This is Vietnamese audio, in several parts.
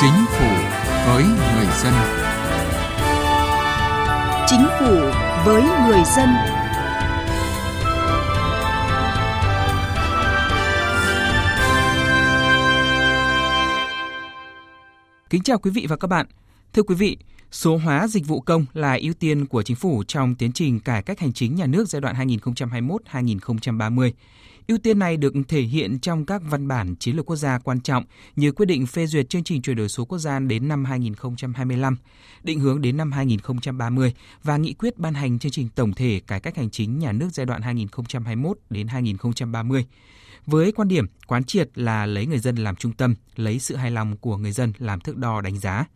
Chính phủ với người dân. Chính phủ với người dân. Kính chào quý vị và các bạn. Thưa quý vị, số hóa dịch vụ công là ưu tiên của chính phủ trong tiến trình cải cách hành chính nhà nước giai đoạn 2021-2030. Ưu tiên này được thể hiện trong các văn bản chiến lược quốc gia quan trọng như quyết định phê duyệt chương trình chuyển đổi số quốc gia đến năm 2025, định hướng đến năm 2030 và nghị quyết ban hành chương trình tổng thể cải cách hành chính nhà nước giai đoạn 2021 đến 2030 với quan điểm quán triệt là lấy người dân làm trung tâm, lấy sự hài lòng của người dân làm thước đo đánh giá.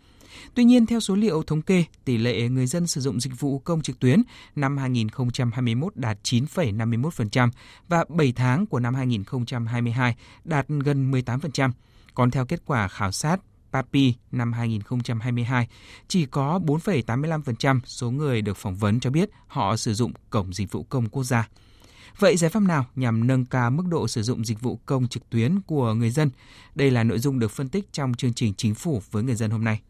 Tuy nhiên, theo số liệu thống kê, tỷ lệ người dân sử dụng dịch vụ công trực tuyến năm 2021 đạt 9,51% và 7 tháng của năm 2022 đạt gần 18%. Còn theo kết quả khảo sát PAPI năm 2022, chỉ có 4,85% số người được phỏng vấn cho biết họ sử dụng cổng dịch vụ công quốc gia. Vậy giải pháp nào nhằm nâng cao mức độ sử dụng dịch vụ công trực tuyến của người dân? Đây là nội dung được phân tích trong chương trình Chính phủ với người dân hôm nay.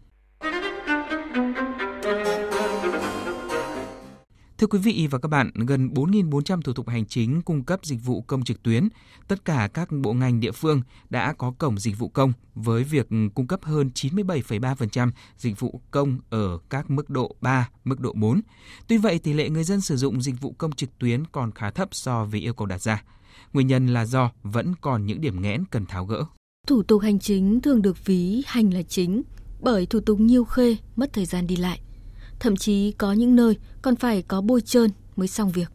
Thưa quý vị và các bạn, gần 4.400 thủ tục hành chính cung cấp dịch vụ công trực tuyến. Tất cả các bộ ngành địa phương đã có cổng dịch vụ công với việc cung cấp hơn 97,3% dịch vụ công ở các mức độ 3, mức độ 4. Tuy vậy, tỷ lệ người dân sử dụng dịch vụ công trực tuyến còn khá thấp so với yêu cầu đặt ra. Nguyên nhân là do vẫn còn những điểm nghẽn cần tháo gỡ. Thủ tục hành chính thường được ví hành là chính, bởi thủ tục nhiều khê, mất thời gian đi lại – Thậm chí có những nơi còn phải có bôi trơn mới xong việc.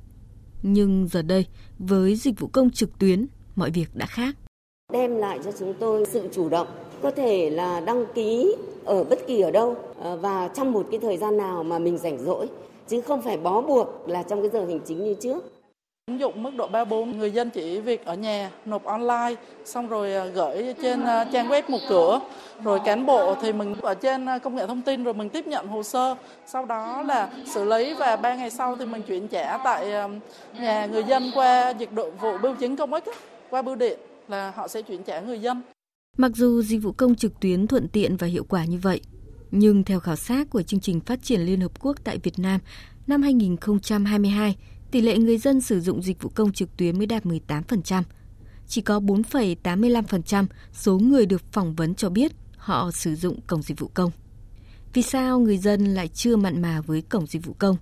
Nhưng giờ đây, với dịch vụ công trực tuyến, mọi việc đã khác. Đem lại cho chúng tôi sự chủ động, có thể là đăng ký ở bất kỳ ở đâu ờ, và trong một cái thời gian nào mà mình rảnh rỗi, chứ không phải bó buộc là trong cái giờ hành chính như trước. Ứng dụng mức độ 3 4 người dân chỉ việc ở nhà nộp online xong rồi à, gửi trên à, trang web một cửa rồi cán bộ thì mình ở trên à, công nghệ thông tin rồi mình tiếp nhận hồ sơ sau đó là xử lý và ba ngày sau thì mình chuyển trả tại nhà người dân qua dịch vụ bưu chính công ích qua bưu điện là họ sẽ chuyển trả người dân. Mặc dù dịch vụ công trực tuyến thuận tiện và hiệu quả như vậy, nhưng theo khảo sát của chương trình phát triển Liên Hợp Quốc tại Việt Nam năm 2022 tỷ lệ người dân sử dụng dịch vụ công trực tuyến mới đạt 18%. Chỉ có 4,85% số người được phỏng vấn cho biết họ sử dụng cổng dịch vụ công. Vì sao người dân lại chưa mặn mà với cổng dịch vụ công?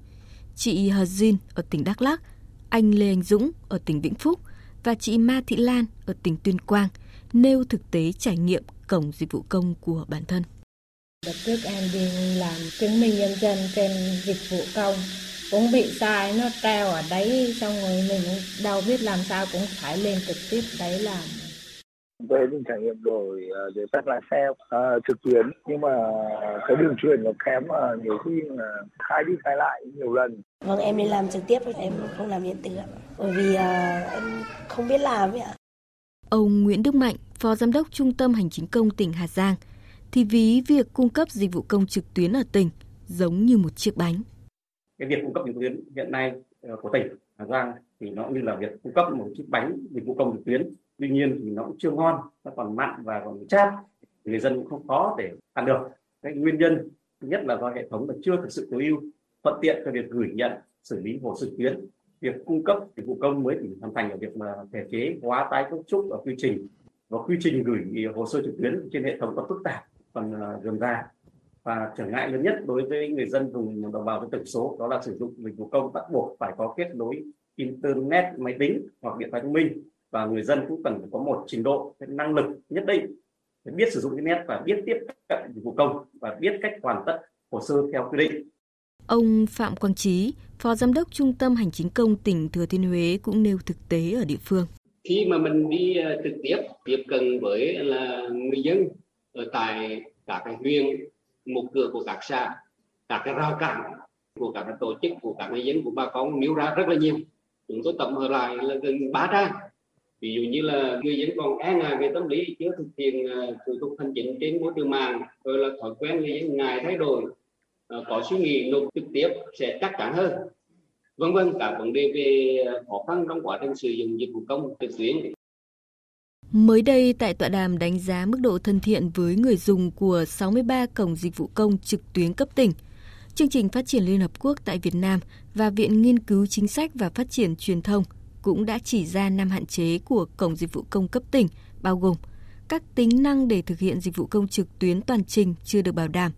Chị Hờ Jin ở tỉnh Đắk Lắk, anh Lê Anh Dũng ở tỉnh Vĩnh Phúc và chị Ma Thị Lan ở tỉnh Tuyên Quang nêu thực tế trải nghiệm cổng dịch vụ công của bản thân. Đợt trước em đi làm chứng minh nhân dân trên dịch vụ công cũng bị sai nó treo ở đấy xong rồi mình đâu biết làm sao cũng phải lên trực tiếp đấy làm tôi từng trải nghiệm đổi ờ, giấy phép lái xe uh, trực tuyến. Nhưng mà cái đường truyền nó kém mà nhiều khi là khai đi khai lại nhiều lần. Vâng em đi làm trực tiếp em không làm điện tử ạ. Bởi vì uh, em không biết làm ấy ạ. Ông Nguyễn Đức Mạnh phó giám đốc trung tâm hành chính công tỉnh Hà Giang thì ví việc cung cấp dịch vụ công trực tuyến ở tỉnh giống như một chiếc bánh cái việc cung cấp trực tuyến hiện nay ờ, của tỉnh Hà Giang thì nó như là việc cung cấp một chiếc bánh dịch vụ công trực tuyến. Tuy nhiên thì nó cũng chưa ngon, nó còn mặn và còn chát người dân cũng không khó để ăn được. Cái nguyên nhân thứ nhất là do hệ thống là chưa thực sự tối ưu, thuận tiện cho việc gửi nhận, xử lý hồ sơ trực tuyến. Việc cung cấp dịch vụ công mới chỉ hoàn thành ở việc mà thể chế, hóa tái cấu trúc ở quy trình. Và quy trình gửi hồ sơ trực tuyến trên hệ thống còn phức tạp, còn ờ, rườm rà và trở ngại lớn nhất đối với người dân vùng đồng bào dân tộc số đó là sử dụng dịch vụ công bắt buộc phải có kết nối internet máy tính hoặc điện thoại thông minh và người dân cũng cần phải có một trình độ cái năng lực nhất định để biết sử dụng internet và biết tiếp cận dịch vụ công và biết cách hoàn tất hồ sơ theo quy định. Ông Phạm Quang Trí, Phó Giám đốc Trung tâm Hành chính công tỉnh Thừa Thiên Huế cũng nêu thực tế ở địa phương. Khi mà mình đi ờ, trực tiếp tiếp cận với là người dân ở tại các cái huyện một cửa của các xã, các cái rào cản của các tổ chức, của các người dân, của bà con nêu ra rất là nhiều. Chúng tôi tổng hợp lại là gần ba trang. Ví dụ như là người dân còn e ngại về tâm lý, chưa thực hiện ờ, thủ tục hành chính trên môi trường mạng, rồi là thói quen người dân ngại thay đổi ờ, có suy nghĩ nộp trực tiếp sẽ chắc chắn hơn. Vân vân cả vấn đề về ờ, khó khăn trong quá trình sử dụng dịch vụ công trực tuyến. Mới đây tại tọa đàm đánh giá mức độ thân thiện với người dùng của 63 cổng dịch vụ công trực tuyến cấp tỉnh, Chương trình Phát triển Liên Hợp Quốc tại Việt Nam và Viện Nghiên cứu Chính sách và Phát triển Truyền thông cũng đã chỉ ra năm hạn chế của Cổng Dịch vụ Công cấp tỉnh, bao gồm các tính năng để thực hiện dịch vụ công trực tuyến toàn trình chưa được bảo đảm,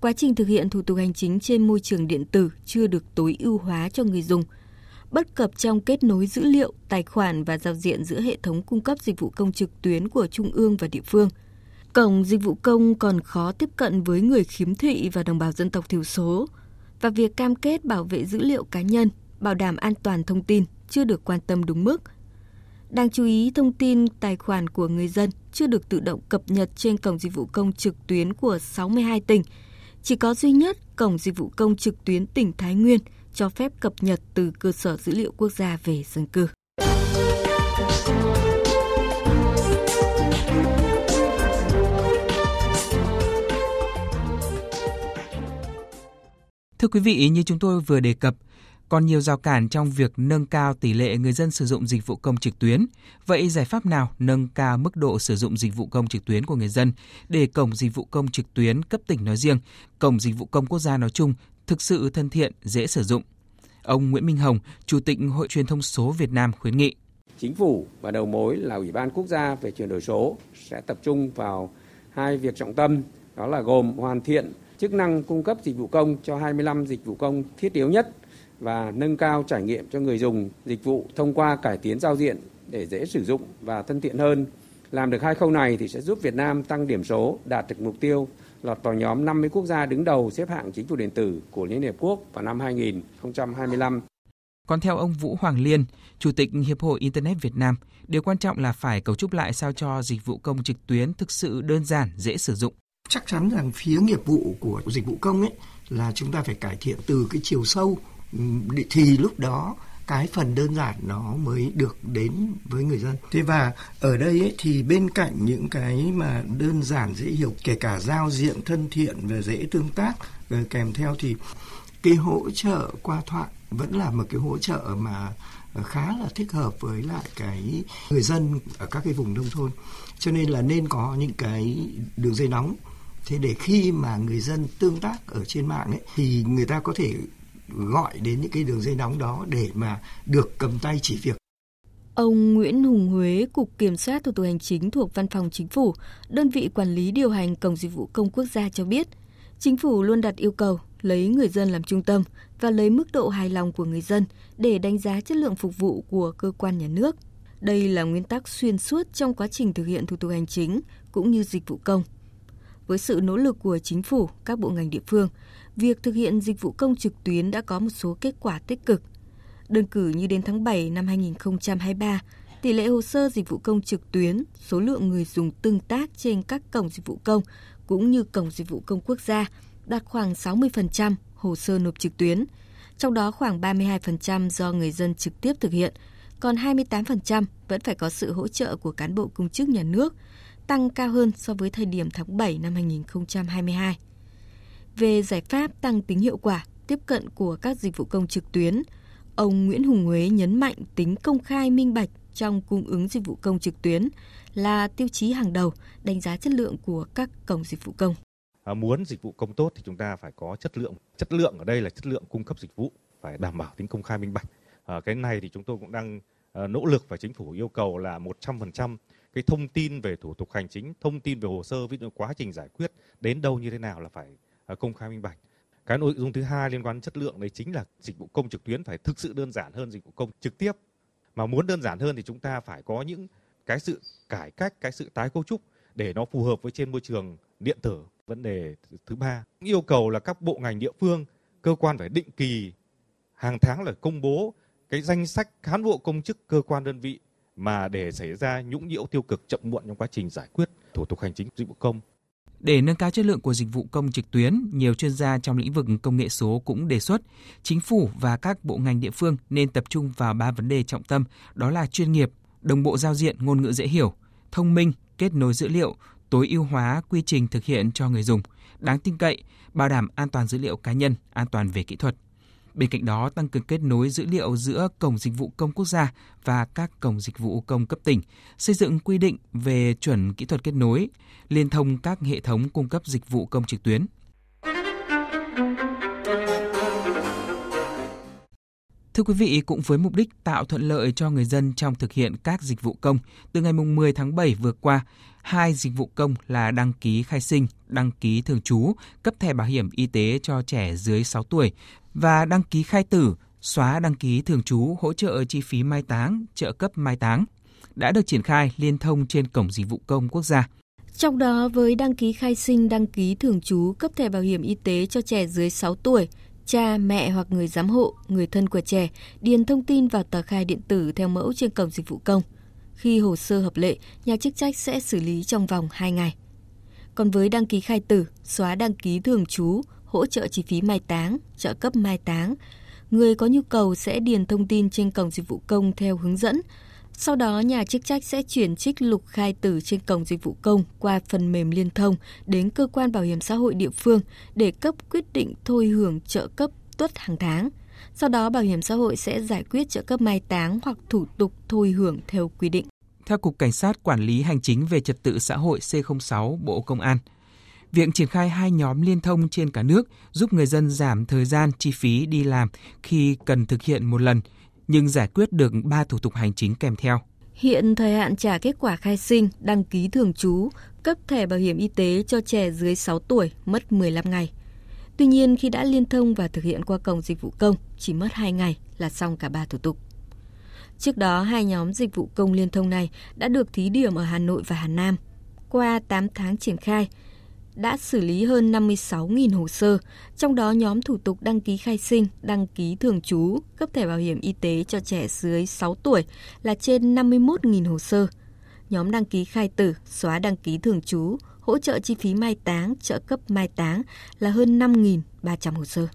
quá trình thực hiện thủ tục hành chính trên môi trường điện tử chưa được tối ưu hóa cho người dùng, bất cập trong kết nối dữ liệu, tài khoản và giao diện giữa hệ thống cung cấp dịch vụ công trực tuyến của trung ương và địa phương – Cổng dịch vụ công còn khó tiếp cận với người khiếm thị và đồng bào dân tộc thiểu số và việc cam kết bảo vệ dữ liệu cá nhân, bảo đảm an toàn thông tin chưa được quan tâm đúng mức. Đáng chú ý, thông tin tài khoản của người dân chưa được tự động cập nhật trên cổng dịch vụ công trực tuyến của 62 tỉnh. Chỉ có duy nhất cổng dịch vụ công trực tuyến tỉnh Thái Nguyên cho phép cập nhật từ cơ sở dữ liệu quốc gia về dân cư. Thưa quý vị, như chúng tôi vừa đề cập, còn nhiều rào cản trong việc nâng cao tỷ lệ người dân sử dụng dịch vụ công trực tuyến. Vậy giải pháp nào nâng cao mức độ sử dụng dịch vụ công trực tuyến của người dân để cổng dịch vụ công trực tuyến cấp tỉnh nói riêng, cổng dịch vụ công quốc gia nói chung thực sự thân thiện, dễ sử dụng? Ông Nguyễn Minh Hồng, Chủ tịch Hội truyền thông số Việt Nam khuyến nghị. Chính phủ và đầu mối là Ủy ban Quốc gia về chuyển đổi số sẽ tập trung vào hai việc trọng tâm, đó là gồm hoàn thiện chức năng cung cấp dịch vụ công cho 25 dịch vụ công thiết yếu nhất và nâng cao trải nghiệm cho người dùng dịch vụ thông qua cải tiến giao diện để dễ sử dụng và thân thiện hơn. Làm được hai khâu này thì sẽ giúp Việt Nam tăng điểm số, đạt được mục tiêu lọt vào nhóm 50 quốc gia đứng đầu xếp hạng chính phủ điện tử của Liên Hiệp Quốc vào năm 2025. Còn theo ông Vũ Hoàng Liên, Chủ tịch Hiệp hội Internet Việt Nam, điều quan trọng là phải cấu trúc lại sao cho dịch vụ công trực tuyến thực sự đơn giản, dễ sử dụng chắc chắn rằng phía nghiệp vụ của dịch vụ công ấy là chúng ta phải cải thiện từ cái chiều sâu thì lúc đó cái phần đơn giản nó mới được đến với người dân. Thế và ở đây ấy, thì bên cạnh những cái mà đơn giản dễ hiểu, kể cả giao diện thân thiện và dễ tương tác ờ, kèm theo thì cái hỗ trợ qua thoại vẫn là một cái hỗ trợ mà ờ, khá là thích hợp với lại cái người dân ở các cái vùng nông thôn. Cho nên là nên có những cái đường dây nóng thế để khi mà người dân tương tác ở trên mạng ấy thì người ta có thể gọi đến những cái đường dây nóng đó để mà được cầm tay chỉ việc Ông Nguyễn Hùng Huế, Cục Kiểm soát Thủ tục Hành chính thuộc Văn phòng Chính phủ, đơn vị quản lý điều hành Cổng Dịch vụ Công Quốc gia cho biết, Chính phủ luôn đặt yêu cầu lấy người dân làm trung tâm và lấy mức độ hài lòng của người dân để đánh giá chất lượng phục vụ của cơ quan nhà nước. Đây là nguyên tắc xuyên suốt trong quá trình thực hiện thủ tục hành chính cũng như dịch vụ công với sự nỗ lực của chính phủ, các bộ ngành địa phương, việc thực hiện dịch vụ công trực tuyến đã có một số kết quả tích cực. Đơn cử như đến tháng 7 năm 2023, tỷ lệ hồ sơ dịch vụ công trực tuyến, số lượng người dùng tương tác trên các cổng dịch vụ công cũng như cổng dịch vụ công quốc gia đạt khoảng 60% hồ sơ nộp trực tuyến, trong đó khoảng 32% do người dân trực tiếp thực hiện, còn 28% vẫn phải có sự hỗ trợ của cán bộ công chức nhà nước – tăng cao hơn so với thời điểm tháng 7 năm 2022. Về giải pháp tăng tính hiệu quả tiếp cận của các dịch vụ công trực tuyến, ông Nguyễn Hùng Huế nhấn mạnh tính công khai minh bạch trong cung ứng dịch vụ công trực tuyến là tiêu chí hàng đầu đánh giá chất lượng của các cổng dịch vụ công. À, muốn dịch vụ công tốt thì chúng ta phải có chất lượng. Chất lượng ở đây là chất lượng cung cấp dịch vụ phải đảm bảo tính công khai minh bạch. À, cái này thì chúng tôi cũng đang à, nỗ lực và chính phủ yêu cầu là 100% cái thông tin về thủ tục hành chính, thông tin về hồ sơ, ví dụ quá trình giải quyết đến đâu như thế nào là phải À, công khai minh bạch. Cái nội dung thứ hai liên quan đến chất lượng đấy chính là dịch vụ công trực tuyến phải thực sự đơn giản hơn dịch vụ công trực tiếp. Mà muốn đơn giản hơn thì chúng ta phải có những cái sự cải cách, cái sự tái cấu trúc để nó phù hợp với trên môi trường điện tử. Vấn đề thứ ba, yêu cầu là các bộ ngành địa phương, cơ quan phải định kỳ hàng tháng là công bố cái danh sách cán bộ công chức cơ quan đơn vị mà để xảy ra nhũng nhiễu tiêu cực chậm muộn trong quá trình giải quyết thủ tục hành chính dịch vụ công. Để nâng cao chất lượng của dịch vụ công trực tuyến, nhiều chuyên gia trong lĩnh vực công nghệ số cũng đề xuất chính phủ và các bộ ngành địa phương nên tập trung vào ba vấn đề trọng tâm, đó là chuyên nghiệp, đồng bộ giao diện ngôn ngữ dễ hiểu, thông minh, kết nối dữ liệu, tối ưu hóa quy trình thực hiện cho người dùng, đáng tin cậy, bảo đảm an toàn dữ liệu cá nhân, an toàn về kỹ thuật. Bên cạnh đó, tăng cường kết nối dữ liệu giữa Cổng Dịch vụ Công Quốc gia và các Cổng Dịch vụ Công cấp tỉnh, xây dựng quy định về chuẩn kỹ thuật kết nối, liên thông các hệ thống cung cấp dịch vụ công trực tuyến. Thưa quý vị, cũng với mục đích tạo thuận lợi cho người dân trong thực hiện các dịch vụ công, từ ngày 10 tháng 7 vừa qua, hai dịch vụ công là đăng ký khai sinh, đăng ký thường trú, cấp thẻ bảo hiểm y tế cho trẻ dưới 6 tuổi và đăng ký khai tử, xóa đăng ký thường trú hỗ trợ chi phí mai táng, trợ cấp mai táng đã được triển khai liên thông trên cổng dịch vụ công quốc gia. Trong đó với đăng ký khai sinh, đăng ký thường trú, cấp thẻ bảo hiểm y tế cho trẻ dưới 6 tuổi, cha, mẹ hoặc người giám hộ, người thân của trẻ điền thông tin vào tờ khai điện tử theo mẫu trên cổng dịch vụ công. Khi hồ sơ hợp lệ, nhà chức trách sẽ xử lý trong vòng 2 ngày. Còn với đăng ký khai tử, xóa đăng ký thường trú, hỗ trợ chi phí mai táng, trợ cấp mai táng, người có nhu cầu sẽ điền thông tin trên cổng dịch vụ công theo hướng dẫn. Sau đó, nhà chức trách sẽ chuyển trích lục khai tử trên cổng dịch vụ công qua phần mềm liên thông đến cơ quan bảo hiểm xã hội địa phương để cấp quyết định thôi hưởng trợ cấp tuất hàng tháng. Sau đó, bảo hiểm xã hội sẽ giải quyết trợ cấp mai táng hoặc thủ tục thôi hưởng theo quy định. Theo Cục Cảnh sát Quản lý Hành chính về Trật tự xã hội C06 Bộ Công an, Việc triển khai hai nhóm liên thông trên cả nước giúp người dân giảm thời gian chi phí đi làm khi cần thực hiện một lần, nhưng giải quyết được ba thủ tục hành chính kèm theo. Hiện thời hạn trả kết quả khai sinh, đăng ký thường trú, cấp thẻ bảo hiểm y tế cho trẻ dưới 6 tuổi mất 15 ngày. Tuy nhiên khi đã liên thông và thực hiện qua cổng dịch vụ công, chỉ mất 2 ngày là xong cả ba thủ tục. Trước đó, hai nhóm dịch vụ công liên thông này đã được thí điểm ở Hà Nội và Hà Nam. Qua 8 tháng triển khai, đã xử lý hơn 56.000 hồ sơ, trong đó nhóm thủ tục đăng ký khai sinh, đăng ký thường trú, cấp thẻ bảo hiểm y tế cho trẻ dưới 6 tuổi là trên 51.000 hồ sơ. Nhóm đăng ký khai tử, xóa đăng ký thường trú, hỗ trợ chi phí mai táng, trợ cấp mai táng là hơn 5.300 hồ sơ.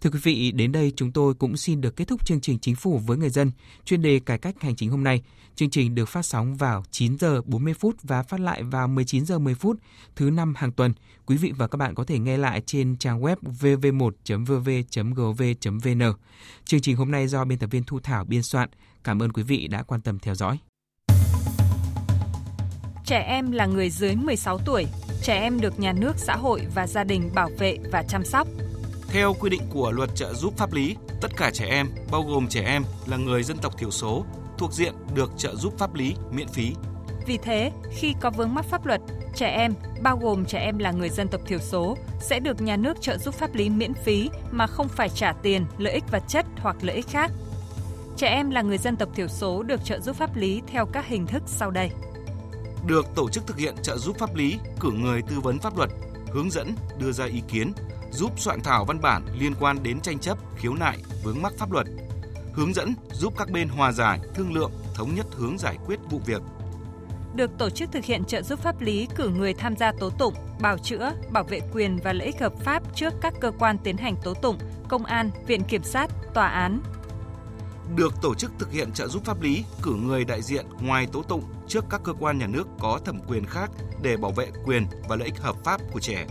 Thưa quý vị, đến đây chúng tôi cũng xin được kết thúc chương trình Chính phủ với người dân chuyên đề cải cách hành chính hôm nay. Chương trình được phát sóng vào 9 giờ 40 phút và phát lại vào 19 giờ 10 phút thứ năm hàng tuần. Quý vị và các bạn có thể nghe lại trên trang web vv1.vv.gov.vn. Chương trình hôm nay do biên tập viên Thu Thảo biên soạn. Cảm ơn quý vị đã quan tâm theo dõi. Trẻ em là người dưới 16 tuổi. Trẻ em được nhà nước, xã hội và gia đình bảo vệ và chăm sóc theo quy định của luật trợ giúp pháp lý, tất cả trẻ em, bao gồm trẻ em là người dân tộc thiểu số, thuộc diện được trợ giúp pháp lý miễn phí. Vì thế, khi có vướng mắc pháp luật, trẻ em, bao gồm trẻ em là người dân tộc thiểu số, sẽ được nhà nước trợ giúp pháp lý miễn phí mà không phải trả tiền, lợi ích vật chất hoặc lợi ích khác. Trẻ em là người dân tộc thiểu số được trợ giúp pháp lý theo các hình thức sau đây. Được tổ chức thực hiện trợ giúp pháp lý, cử người tư vấn pháp luật, hướng dẫn, đưa ra ý kiến, giúp soạn thảo văn bản liên quan đến tranh chấp, khiếu nại, vướng mắc pháp luật, hướng dẫn giúp các bên hòa giải, thương lượng, thống nhất hướng giải quyết vụ việc. Được tổ chức thực hiện trợ giúp pháp lý cử người tham gia tố tụng, bảo chữa, bảo vệ quyền và lợi ích hợp pháp trước các cơ quan tiến hành tố tụng, công an, viện kiểm sát, tòa án. Được tổ chức thực hiện trợ giúp pháp lý cử người đại diện ngoài tố tụng trước các cơ quan nhà nước có thẩm quyền khác để bảo vệ quyền và lợi ích hợp pháp của trẻ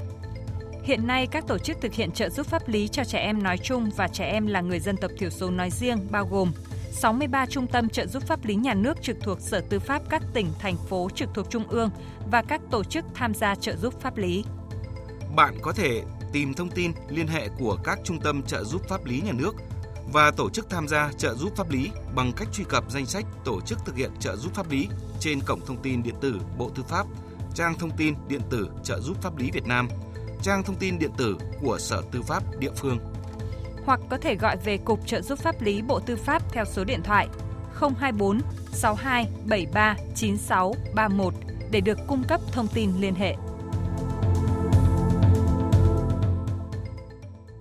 Hiện nay, các tổ chức thực hiện trợ giúp pháp lý cho trẻ em nói chung và trẻ em là người dân tộc thiểu số nói riêng bao gồm 63 trung tâm trợ giúp pháp lý nhà nước trực thuộc Sở Tư pháp các tỉnh, thành phố trực thuộc Trung ương và các tổ chức tham gia trợ giúp pháp lý. Bạn có thể tìm thông tin liên hệ của các trung tâm trợ giúp pháp lý nhà nước và tổ chức tham gia trợ giúp pháp lý bằng cách truy cập danh sách tổ chức thực hiện trợ giúp pháp lý trên cổng thông tin điện tử Bộ Tư pháp, trang thông tin điện tử trợ giúp pháp lý Việt Nam – trang thông tin điện tử của Sở Tư pháp địa phương. Hoặc có thể gọi về Cục trợ giúp pháp lý Bộ Tư pháp theo số điện thoại 024 62 73 96 31 để được cung cấp thông tin liên hệ.